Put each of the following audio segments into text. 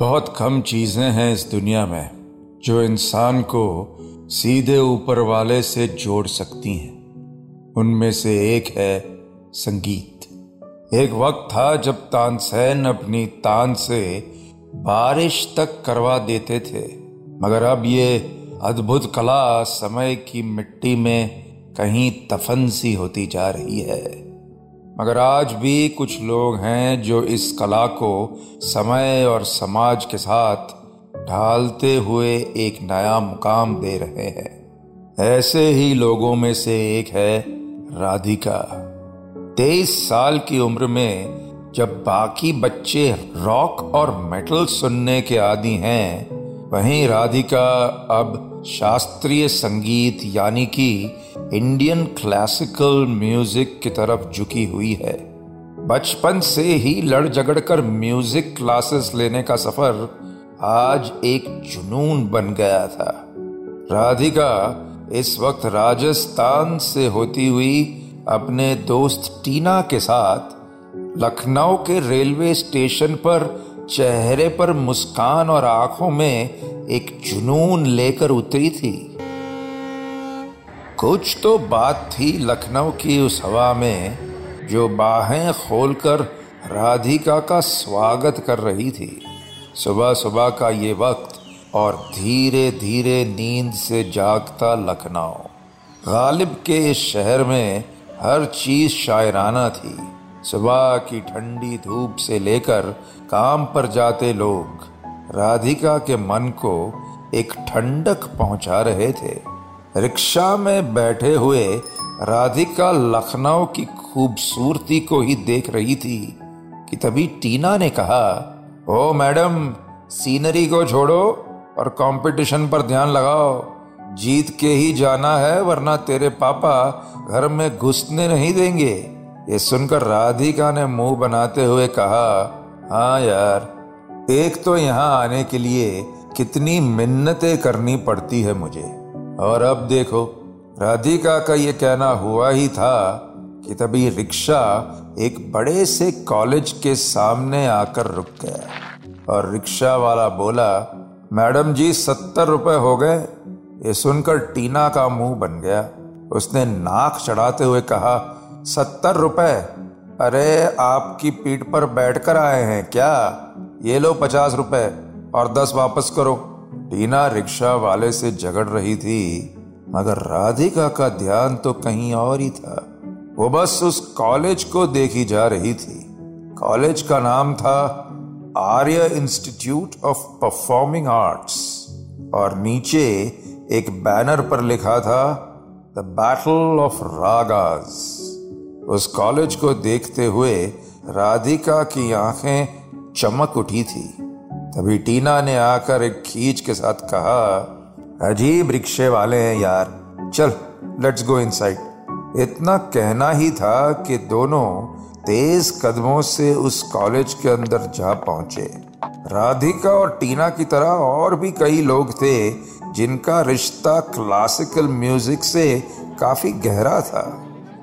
बहुत कम चीज़ें हैं इस दुनिया में, जो इंसान को सीधे ऊपर वाले से जोड़ सकती हैं। उनमें से एक है संगीत। एक वक्त था जब तानसेन अपनी तान से बारिश तक करवा देते थे, मगर अब ये अद्भुत कला समय की मिट्टी में कहीं तफन सी होती जा रही है। मगर आज भी कुछ लोग हैं जो इस कला को समय और समाज के साथ ढालते हुए एक नया मुकाम दे रहे हैं। ऐसे ही लोगों में से एक है राधिका। तेईस साल की उम्र में जब बाकी बच्चे रॉक और मेटल सुनने के आदि हैं, वहीं राधिका अब शास्त्रीय संगीत यानी कि इंडियन क्लासिकल म्यूज़िक की तरफ़ झुकी हुई है। बचपन से ही लड़ झगड़ कर म्यूज़िक क्लासेस लेने का सफ़र आज एक जुनून बन गया था। राधिका इस वक्त राजस्थान से होती हुई अपने दोस्त टीना के साथ लखनऊ के रेलवे स्टेशन पर चेहरे पर मुस्कान और आँखों में एक जुनून लेकर उतरी थी। कुछ तो बात थी लखनऊ की उस हवा में, जो बाहें खोलकर राधिका का स्वागत कर रही थी। सुबह सुबह का ये वक्त और धीरे धीरे नींद से जागता लखनऊ। गालिब के इस शहर में हर चीज़ शायराना थी। सुबह की ठंडी धूप से लेकर काम पर जाते लोग राधिका के मन को एक ठंडक पहुँचा रहे थे। रिक्शा में बैठे हुए राधिका लखनऊ की खूबसूरती को ही देख रही थी कि तभी टीना ने कहा, ओ मैडम, सीनरी को छोड़ो और कंपटीशन पर ध्यान लगाओ। जीत के ही जाना है, वरना तेरे पापा घर में घुसने नहीं देंगे। ये सुनकर राधिका ने मुँह बनाते हुए कहा हाँ यार, एक तो यहाँ आने के लिए कितनी मिन्नतें करनी पड़ती है मुझे। और अब देखो, राधिका का ये कहना हुआ ही था कि तभी रिक्शा एक बड़े से कॉलेज के सामने आकर रुक गया और रिक्शा वाला बोला, मैडम जी, सत्तर रुपए हो गए। ये सुनकर टीना का मुँह बन गया। उसने नाक चढ़ाते हुए कहा, सत्तर रुपए? अरे, आपकी पीठ पर बैठकर आए हैं क्या? ये लो पचास रुपए और दस वापस करो। टीना रिक्शा वाले से झगड़ रही थी, मगर राधिका का ध्यान तो कहीं और ही था। वो बस उस कॉलेज को देखी जा रही थी। कॉलेज का नाम था Arya institute of performing arts, और नीचे एक बैनर पर लिखा था, द बैटल ऑफ़ रागाज। उस कॉलेज को देखते हुए राधिका की आँखें चमक उठी थी। तभी टीना ने आकर एक खींच के साथ कहा, अजीब रिक्शे वाले हैं यार। चल लेट्स गो इनसाइड इतना कहना ही था कि दोनों तेज कदमों से उस कॉलेज के अंदर जा पहुँचे। राधिका और टीना की तरह और भी कई लोग थे, जिनका रिश्ता क्लासिकल म्यूज़िक से काफ़ी गहरा था।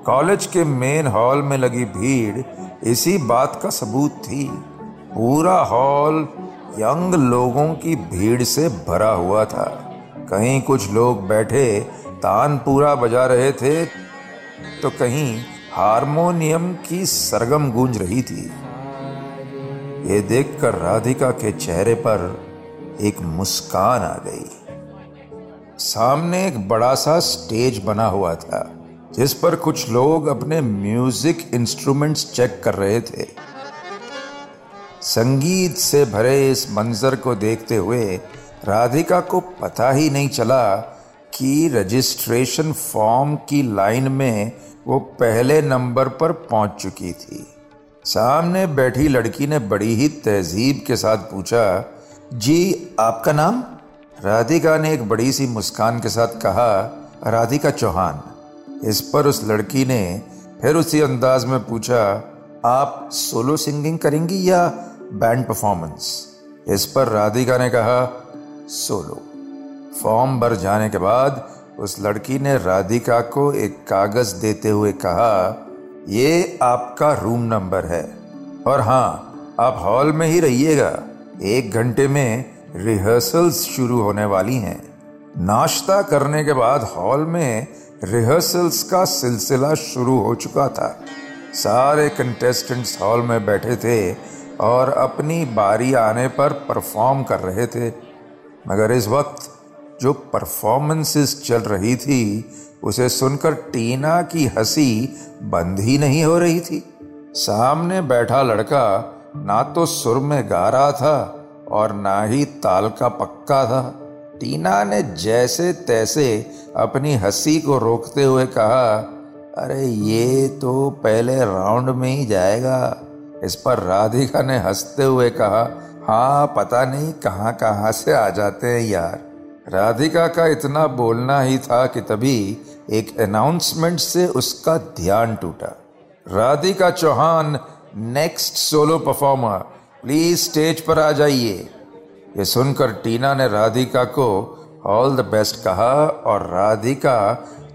कॉलेज के मेन हॉल में लगी भीड़ इसी बात का सबूत थी। पूरा हॉल यंग लोगों की भीड़ से भरा हुआ था। कहीं कुछ लोग बैठे, तानपूरा बजा रहे थे तो कहीं हारमोनियम की सरगम गूंज रही थी। ये देखकर राधिका के चेहरे पर एक मुस्कान आ गई। सामने एक बड़ा सा स्टेज बना हुआ था, जिस पर कुछ लोग अपने म्यूज़िक इंस्ट्रूमेंट्स चेक कर रहे थे। संगीत से भरे इस मंजर को देखते हुए राधिका को पता ही नहीं चला कि रजिस्ट्रेशन फॉर्म की लाइन में वो पहले नंबर पर पहुँच चुकी थी। सामने बैठी लड़की ने बड़ी ही तहजीब के साथ पूछा, जी, आपका नाम? राधिका ने एक बड़ी सी मुस्कान के साथ कहा, राधिका चौहान। इस पर उस लड़की ने फिर उसी अंदाज में पूछा आप सोलो सिंगिंग करेंगी या बैंड परफॉर्मेंस इस पर राधिका ने कहा सोलो फॉर्म भर जाने के बाद उस लड़की ने राधिका को एक कागज़ देते हुए कहा, ये आपका रूम नंबर है। और हाँ आप हॉल में ही रहिएगा। एक घंटे में रिहर्सल्स शुरू होने वाली हैं। नाश्ता करने के बाद हॉल में रिहर्सल्स का सिलसिला शुरू हो चुका था। सारे कंटेस्टेंट्स हॉल में बैठे थे और अपनी बारी आने पर परफॉर्म कर रहे थे। मगर इस वक्त जो परफॉर्मेंसेस चल रही थी, उसे सुनकर टीना की हँसी बंद ही नहीं हो रही थी। सामने बैठा लड़का ना तो सुर में गा रहा था और ना ही ताल का पक्का था। टीना ने जैसे तैसे अपनी हँसी को रोकते हुए कहा अरे ये तो पहले राउंड में ही जाएगा। इस पर राधिका ने हँसते हुए कहा हाँ पता नहीं कहाँ कहाँ से आ जाते हैं यार। राधिका का इतना बोलना ही था कि तभी एक अनाउंसमेंट से उसका ध्यान टूटा। Radhika Chauhan next solo performer please stage पर आ जाइए। ये सुनकर टीना ने राधिका को ऑल द बेस्ट कहा और राधिका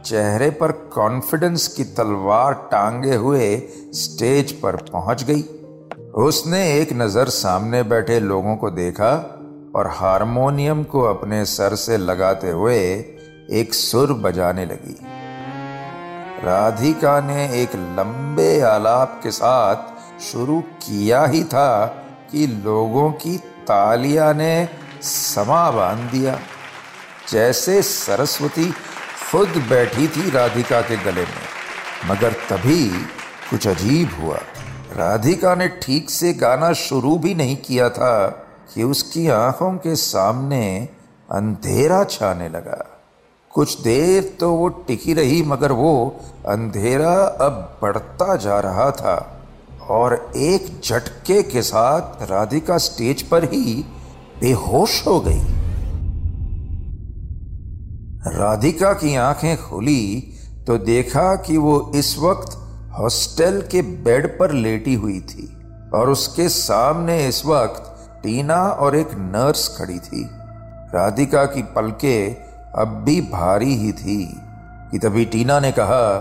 चेहरे पर कॉन्फिडेंस की तलवार टांगे हुए स्टेज पर पहुँच गई। उसने एक नज़र सामने बैठे लोगों को देखा और हारमोनियम को अपने सर से लगाते हुए एक सुर बजाने लगी। राधिका ने एक लंबे आलाप के साथ शुरू किया ही था कि लोगों की तालियाँ ने समा बाँध दिया। जैसे सरस्वती खुद बैठी थी राधिका के गले में, मगर तभी कुछ अजीब हुआ। राधिका ने ठीक से गाना शुरू भी नहीं किया था कि उसकी आँखों के सामने अंधेरा छाने लगा। कुछ देर तो वो टिकी रही, मगर वो अंधेरा अब बढ़ता जा रहा था और एक झटके के साथ राधिका स्टेज पर ही बेहोश हो गई। राधिका की आँखें खुली तो देखा कि वो इस वक्त हॉस्टल के बेड पर लेटी हुई थी और उसके सामने इस वक्त टीना और एक नर्स खड़ी थी। राधिका की पलके अब भी भारी ही थी कि तभी टीना ने कहा,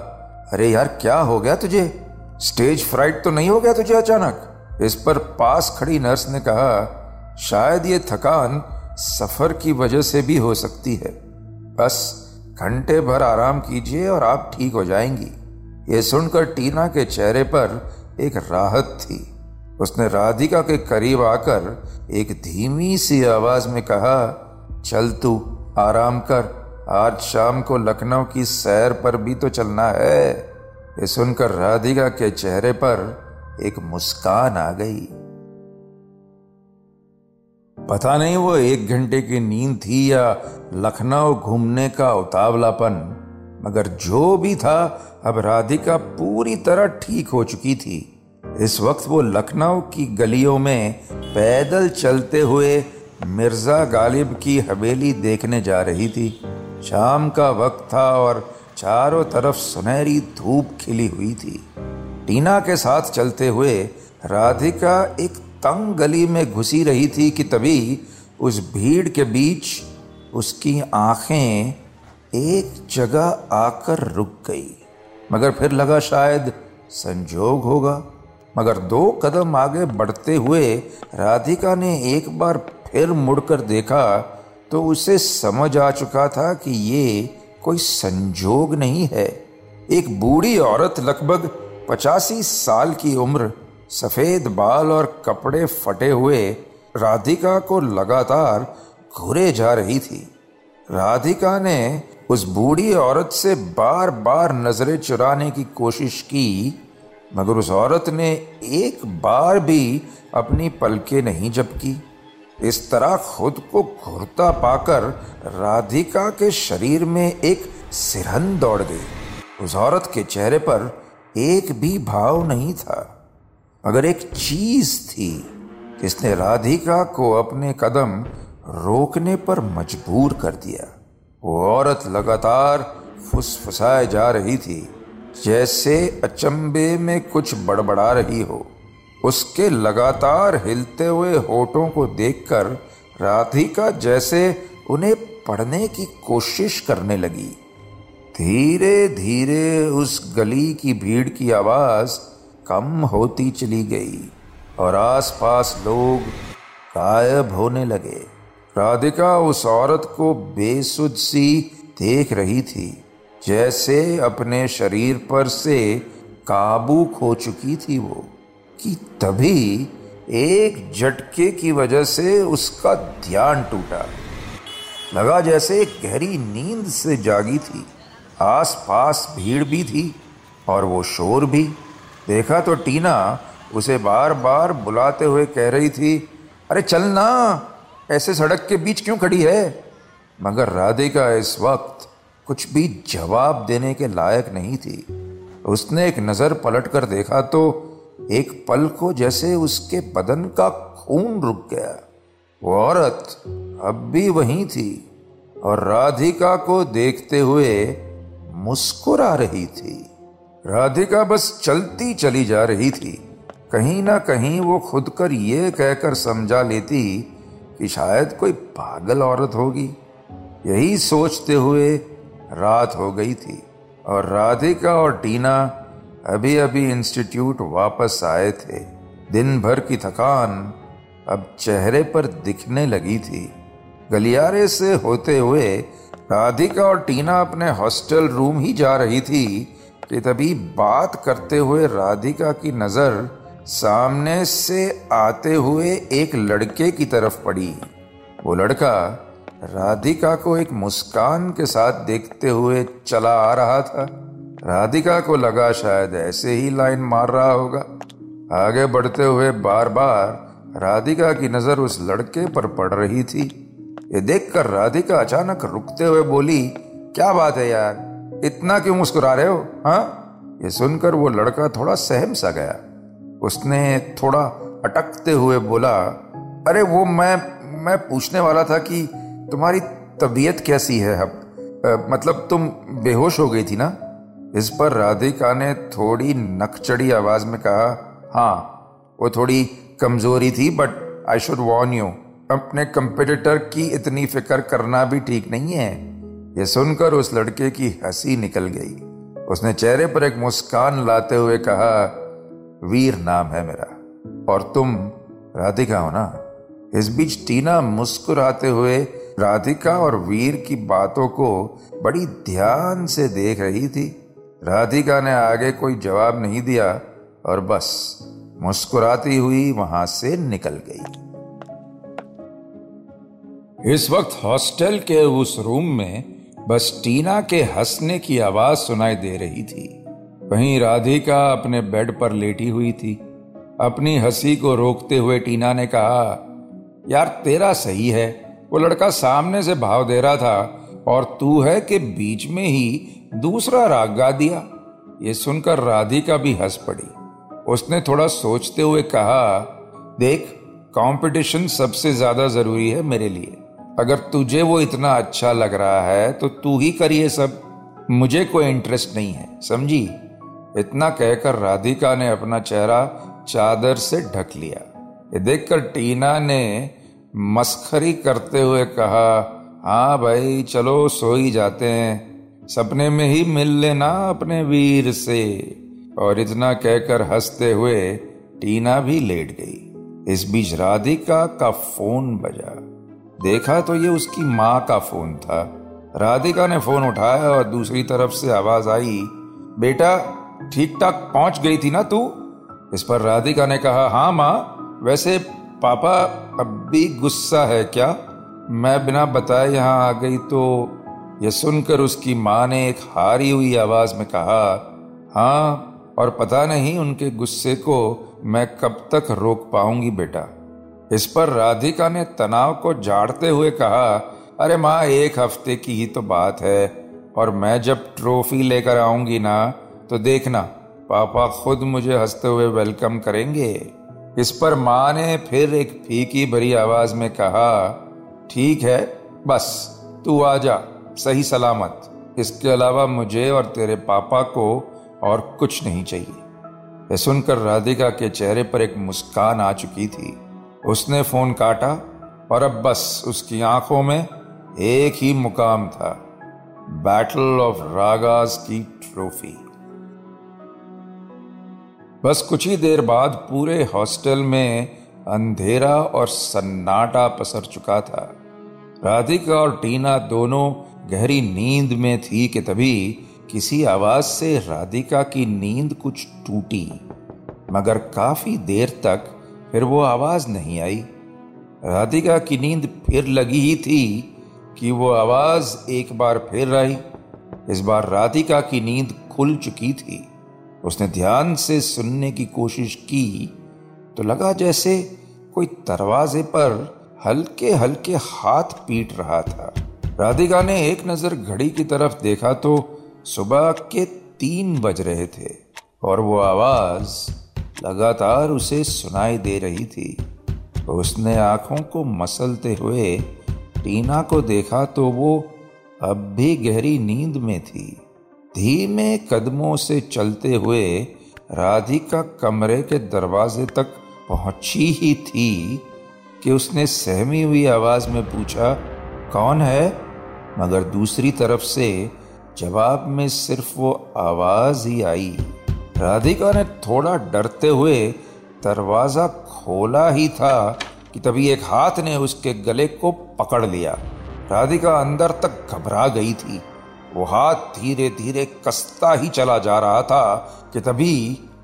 अरे यार, क्या हो गया तुझे? स्टेज फ्राइट तो नहीं हो गया तुझे अचानक? इस पर पास खड़ी नर्स ने कहा, शायद ये थकान सफ़र की वजह से भी हो सकती है। बस घंटे भर आराम कीजिए और आप ठीक हो जाएँगी। ये सुनकर टीना के चेहरे पर एक राहत थी। उसने राधिका के करीब आकर एक धीमी सी आवाज़ में कहा, चल तू, आराम कर। आज शाम को लखनऊ की सैर पर भी तो चलना है। ये सुनकर राधिका के चेहरे पर एक मुस्कान आ गई। पता नहीं वो एक घंटे की नींद थी या लखनऊ घूमने का उतावलापन, मगर जो भी था, अब राधिका पूरी तरह ठीक हो चुकी थी। इस वक्त वो लखनऊ की गलियों में पैदल चलते हुए मिर्ज़ा गालिब की हवेली देखने जा रही थी। शाम का वक्त था और चारों तरफ़ सुनहरी धूप खिली हुई थी। टीना के साथ चलते हुए राधिका एक तंग गली में घुसी रही थी कि तभी उस भीड़ के बीच उसकी आँखें एक जगह आकर रुक गई। मगर फिर लगा शायद संजोग होगा। मगर दो कदम आगे बढ़ते हुए राधिका ने एक बार फिर मुड़कर देखा तो उसे समझ आ चुका था कि ये कोई संजोग नहीं है। एक बूढ़ी औरत लगभग पचासी साल की उम्र सफ़ेद बाल और कपड़े फटे हुए राधिका को लगातार घुरे जा रही थी। राधिका ने उस बूढ़ी औरत से बार बार नज़रें चुराने की कोशिश की, मगर उस औरत ने एक बार भी अपनी पलके नहीं झपकी इस तरह खुद को घुरता पाकर राधिका के शरीर में एक सिरहन दौड़ गई। उस औरत के चेहरे पर एक भी भाव नहीं था। मगर एक चीज़ थी जिसने राधिका को अपने कदम रोकने पर मजबूर कर दिया। वो औरत लगातार फुसफुसाए जा रही थी, जैसे अचंबे में कुछ बड़बड़ा रही हो। उसके लगातार हिलते हुए होठों को देखकर राधिका जैसे उन्हें पढ़ने की कोशिश करने लगी। धीरे धीरे उस गली की भीड़ की आवाज़ कम होती चली गई और आसपास लोग गायब होने लगे। राधिका उस औरत को बेसुध सी देख रही थी, जैसे अपने शरीर पर से काबू खो चुकी थी वो, कि तभी एक झटके की वजह से उसका ध्यान टूटा। लगा जैसे एक गहरी नींद से जागी थी। आस पास भीड़ भी थी और वो शोर भी। देखा तो टीना उसे बार बार बुलाते हुए कह रही थी, अरे चल ना, ऐसे सड़क के बीच क्यों खड़ी है? मगर राधिका इस वक्त कुछ भी जवाब देने के लायक नहीं थी। उसने एक नज़र पलट कर देखा तो एक पल को जैसे उसके बदन का खून रुक गया। वो औरत अब भी वहीं थी और राधिका को देखते हुए मुस्कुरा रही थी। राधिका बस चलती चली जा रही थी। कहीं ना कहीं वो खुद कर ये कहकर समझा लेती कि शायद कोई पागल औरत होगी। यही सोचते हुए रात हो गई थी और राधिका और टीना अभी अभी इंस्टीट्यूट वापस आए थे। दिन भर की थकान अब चेहरे पर दिखने लगी थी। गलियारे से होते हुए राधिका और टीना अपने हॉस्टल रूम ही जा रही थी तभी बात करते हुए राधिका की नज़र सामने से आते हुए एक लड़के की तरफ़ पड़ी। वो लड़का राधिका को एक मुस्कान के साथ देखते हुए चला आ रहा था। राधिका को लगा शायद ऐसे ही लाइन मार रहा होगा। आगे बढ़ते हुए बार बार राधिका की नज़र उस लड़के पर पड़ रही थी। ये देखकर राधिका अचानक रुकते हुए बोली, क्या बात है यार? इतना क्यों मुस्कुरा रहे हो हाँ? ये सुनकर वो लड़का थोड़ा सहम सा गया। उसने थोड़ा अटकते हुए बोला, अरे वो मैं मैं पूछने वाला था कि तुम्हारी तबीयत कैसी है अब? मतलब तुम बेहोश हो गई थी ना? इस पर राधिका ने थोड़ी नकचड़ी आवाज़ में कहा हाँ वो थोड़ी कमज़ोरी थी but I should warn you अपने कंपेटिटर की इतनी फ़िक्र करना भी ठीक नहीं है। ये सुनकर उस लड़के की हँसी निकल गई। उसने चेहरे पर एक मुस्कान लाते हुए कहा, वीर नाम है मेरा, और तुम राधिका हो ना? इस बीच टीना मुस्कुराते हुए राधिका और वीर की बातों को बड़ी ध्यान से देख रही थी। राधिका ने आगे कोई जवाब नहीं दिया और बस मुस्कुराती हुई वहाँ से निकल गई। इस वक्त हॉस्टल के उस रूम में बस टीना के हंसने की आवाज़ सुनाई दे रही थी। वहीं राधिका अपने बेड पर लेटी हुई थी। अपनी हँसी को रोकते हुए टीना ने कहा, यार, तेरा सही है। वो लड़का सामने से भाव दे रहा था और तू है कि बीच में ही दूसरा राग गा दिया। ये सुनकर राधिका भी हंस पड़ी। उसने थोड़ा सोचते हुए कहा, देख, कंपटीशन सबसे ज़्यादा ज़रूरी है मेरे लिए। अगर तुझे वो इतना अच्छा लग रहा है तो तू ही करिए सब। मुझे कोई इंटरेस्ट नहीं है, समझी? इतना कहकर राधिका ने अपना चेहरा चादर से ढक लिया। ये देखकर टीना ने मस्खरी करते हुए कहा हाँ भाई, चलो सो ही जाते हैं। सपने में ही मिल लेना अपने वीर से। और इतना कहकर हँसते हुए टीना भी लेट गई। इस बीच राधिका का फ़ोन बजा। देखा तो ये उसकी माँ का फ़ोन था। राधिका ने फ़ोन उठाया और दूसरी तरफ़ से आवाज़ आई, बेटा ठीक ठाक पहुँच गई थी ना तू? इस पर राधिका ने कहा हाँ माँ, वैसे पापा अब भी गुस्सा है क्या? मैं बिना बताए यहाँ आ गई तो यह सुनकर उसकी माँ ने एक हारी हुई आवाज़ में कहा हाँ और पता नहीं उनके गुस्से को मैं कब तक रोक पाऊँगी बेटा। इस पर राधिका ने तनाव को झाड़ते हुए कहा, अरे माँ, एक हफ़्ते की ही तो बात है, और मैं जब ट्रॉफी लेकर आऊँगी ना तो देखना, पापा खुद मुझे हँसते हुए वेलकम करेंगे। इस पर माँ ने फिर एक फीकी भरी आवाज़ में कहा, ठीक है, बस, तू आ जा, सही सलामत। इसके अलावा मुझे और तेरे पापा को और कुछ नहीं चाहिए। यह सुनकर राधिका के चेहरे पर एक मुस्कान आ चुकी थी। उसने फ़ोन काटा और अब बस उसकी आँखों में एक ही मुकाम था बैटल ऑफ़ रागास की ट्रॉफी बस कुछ ही देर बाद पूरे हॉस्टल में अंधेरा और सन्नाटा पसर चुका था। राधिका और टीना दोनों गहरी नींद में थी कि तभी किसी आवाज़ से राधिका की नींद कुछ टूटी, मगर काफ़ी देर तक फिर वो आवाज़ नहीं आई। राधिका की नींद फिर लगी ही थी कि वो आवाज़ एक बार फिर आई। इस बार राधिका की नींद खुल चुकी थी। उसने ध्यान से सुनने की कोशिश की तो लगा जैसे कोई दरवाजे पर हल्के हल्के हाथ पीट रहा था। राधिका ने एक नज़र घड़ी की तरफ़ देखा तो सुबह के तीन बज रहे थे और वो आवाज़ लगातार उसे सुनाई दे रही थी। उसने आँखों को मसलते हुए टीना को देखा तो वो अब भी गहरी नींद में थी। धीमे कदमों से चलते हुए राधिका कमरे के दरवाजे तक पहुँची ही थी कि उसने सहमी हुई आवाज़ में पूछा, कौन है? मगर दूसरी तरफ़ से जवाब में सिर्फ़ वो आवाज़ ही आई। राधिका ने थोड़ा डरते हुए दरवाज़ा खोला ही था कि तभी एक हाथ ने उसके गले को पकड़ लिया। राधिका अंदर तक घबरा गई थी। वो हाथ धीरे धीरे कसता ही चला जा रहा था कि तभी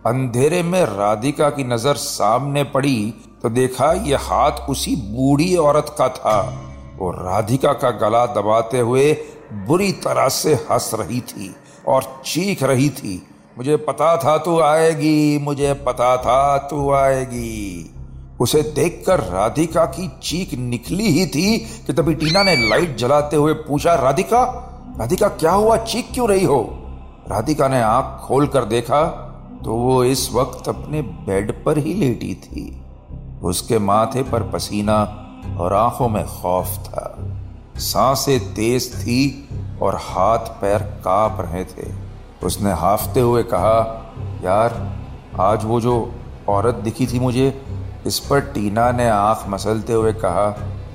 अंधेरे में राधिका की नज़र सामने पड़ी तो देखा ये हाथ उसी बूढ़ी औरत का था। वो राधिका का गला दबाते हुए बुरी तरह से हंस रही थी और चीख रही थी। मुझे पता था तू आएगी, मुझे पता था तू आएगी। उसे देखकर राधिका की चीख निकली ही थी कि तभी टीना ने लाइट जलाते हुए पूछा, राधिका राधिका, क्या हुआ? चीख क्यों रही हो? राधिका ने आँख खोल कर देखा तो वो इस वक्त अपने बेड पर ही लेटी थी। उसके माथे पर पसीना और आँखों में खौफ था। साँसें तेज थी और हाथ पैर काँप रहे थे। उसने हाफते हुए कहा, यार, आज वो जो औरत दिखी थी मुझे, इस पर टीना ने आँख मसलते हुए कहा,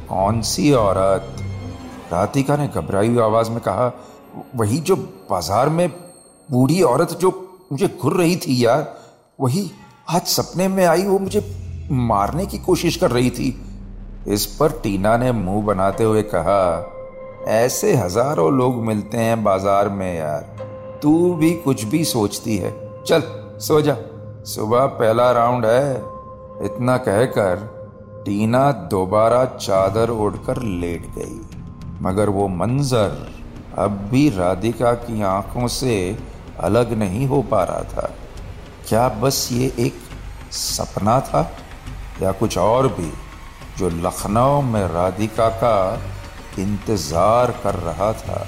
कौन सी औरत? राधिका ने घबराई हुई आवाज़ में कहा, वही जो बाज़ार में बूढ़ी औरत जो मुझे घुर रही थी, यार, वही आज सपने में आई, वो मुझे मारने की कोशिश कर रही थी। इस पर टीना ने मुँह बनाते हुए कहा, ऐसे हज़ारों लोग मिलते हैं बाज़ार में, यार। तू भी कुछ भी सोचती है। चल, सो जा। सुबह पहला राउंड है। इतना कहकर टीना दोबारा चादर ओढ़कर लेट गई। मगर वो मंजर अब भी राधिका की आँखों से अलग नहीं हो पा रहा था। क्या बस ये एक सपना था? या कुछ और भी जो लखनऊ में राधिका का इंतज़ार कर रहा था?